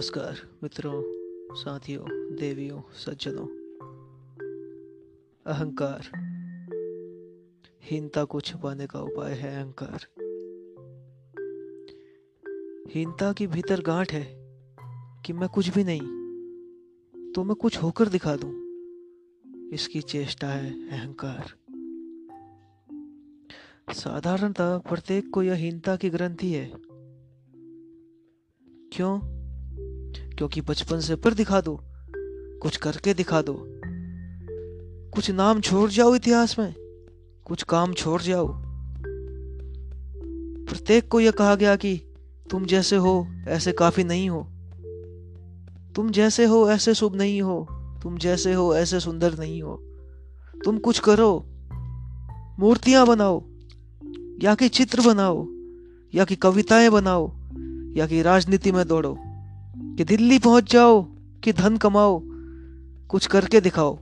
नमस्कार, मित्रों, साथियों, देवियों, सज्जनों। अहंकार, हीनता को छुपाने का उपाय है अहंकार। हीनता की भीतर गांठ है कि मैं कुछ भी नहीं तो मैं कुछ होकर दिखा दूँ। इसकी चेष्टा है अहंकार। साधारणतः प्रत्येक को यह हीनता की ग्रंथि है। क्यों? क्योंकि बचपन से पर दिखा दो। कुछ करके दिखा दो। कुछ नाम छोड़ जाओ इतिहास में। कुछ काम छोड़ जाओ। प्रत्येक को यह कहा गया कि तुम जैसे हो, ऐसे काफ़ी नहीं हो। तुम जैसे हो, ऐसे शुभ नहीं हो। तुम जैसे हो, ऐसे सुंदर नहीं हो। तुम कुछ करो। मूर्तियाँ बनाओ। या कि चित्र बनाओ। या कि कविताएँ बनाओ। या कि राजनीति में दौड़ो। कि दिल्ली पहुँच जाओ, कि धन कमाओ, कुछ करके दिखाओ।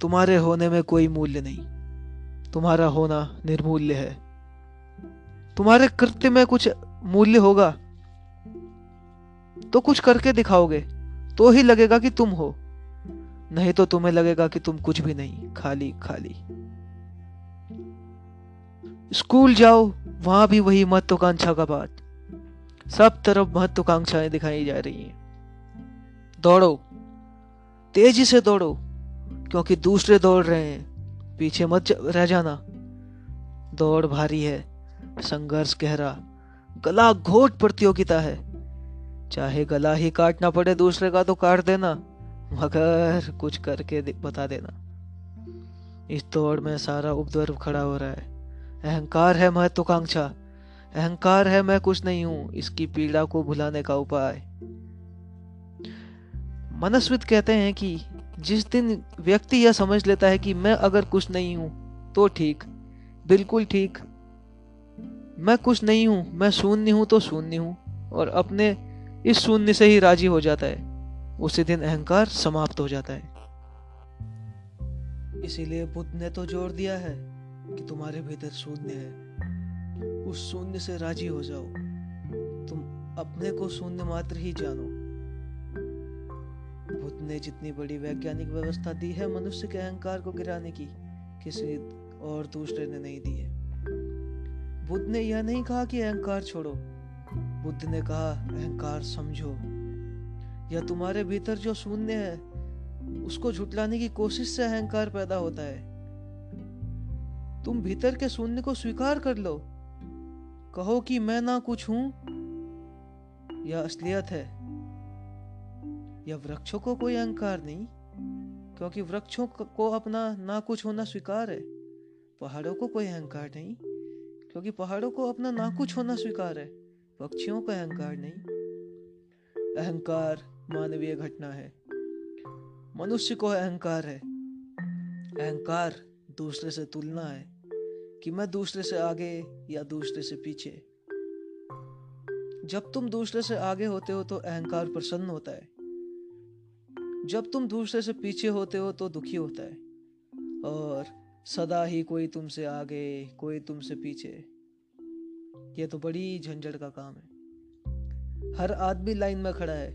तुम्हारे होने में कोई मूल्य नहीं। तुम्हारा होना निर्मूल्य है। तुम्हारे कृत्य में कुछ मूल्य होगा। तो कुछ करके दिखाओगे तो ही लगेगा कि तुम हो। नहीं तो तुम्हें लगेगा कि तुम कुछ भी नहीं, खाली खाली। स्कूल जाओ, वहाँ भी वही महत्वाकांक्षा का बात। सब तरफ़ महत्वाकांक्षाएँ दिखाई जा रही हैं। दौड़ो। तेज़ी से दौड़ो, क्योंकि दूसरे दौड़ रहे हैं। पीछे मत रह जाना। दौड़ भारी है, संघर्ष गहरा। गला घोट प्रतियोगिता है। चाहे गला ही काटना पड़े दूसरे का तो काट देना, मगर कुछ करके बता देना। इस दौड़ में सारा उपद्रव खड़ा हो रहा है। अहंकार है महत्वाकांक्षा। अहंकार है, मैं कुछ नहीं हूँ। इसकी पीड़ा को भुलाने का उपाय। मनस्वित कहते हैं कि जिस दिन व्यक्ति यह समझ लेता है कि मैं अगर कुछ नहीं हूँ तो ठीक। बिल्कुल ठीक। मैं कुछ नहीं हूँ, मैं शून्य हूँ तो शून्य हूँ, और अपने इस शून्य से ही राज़ी हो जाता है। उसी दिन अहंकार समाप्त हो जाता है। इसीलिए बुद्ध ने तो ज़ोर दिया है कि तुम्हारे भीतर शून्य है। उस शून्य से राज़ी हो जाओ। तुम अपने को शून्य मात्र ही जानो। बुद्ध ने जितनी बड़ी वैज्ञानिक व्यवस्था दी है मनुष्य के अहंकार को गिराने की, किसी और दूसरे ने नहीं दी है। बुद्ध ने यह नहीं कहा कि अहंकार छोड़ो। बुद्ध ने कहा, अहंकार समझो। या तुम्हारे भीतर जो शून्य है, उसको झुटलाने की कोशिश से अहंकार पैदा होता है। तुम भीतर के शून्य को स्वीकार कर लो। कहो कि मैं ना कुछ हूँ यह असलियत है यह वृक्षों को कोई अहंकार नहीं, क्योंकि वृक्षों को अपना ना कुछ होना स्वीकार है, पहाड़ों को कोई अहंकार नहीं, क्योंकि पहाड़ों को अपना ना कुछ होना स्वीकार है, पक्षियों का अहंकार नहीं। अहंकार मानवीय घटना है। मनुष्य को अहंकार है। अहंकार दूसरे से तुलना है। कि मैं दूसरे से आगे या दूसरे से पीछे। जब तुम दूसरे से आगे होते हो तो अहंकार प्रसन्न होता है। जब तुम दूसरे से पीछे होते हो तो दुखी होता है। और सदा ही कोई तुमसे आगे, कोई तुमसे पीछे। यह तो बड़ी झंझट का काम है। हर आदमी लाइन में खड़ा है।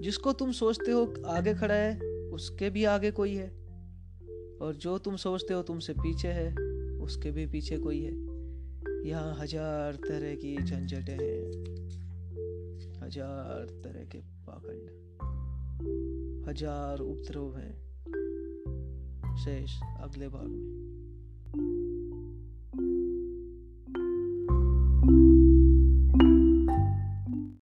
जिसको तुम सोचते हो आगे खड़ा है, उसके भी आगे कोई है। और जो तुम सोचते हो तुमसे पीछे है उसके भी पीछे कोई है? यहाँ हज़ार तरह की झंझटें हैं। हज़ार तरह के पाखंड। हज़ार उपद्रव हैं। शेष, अगले भाग में।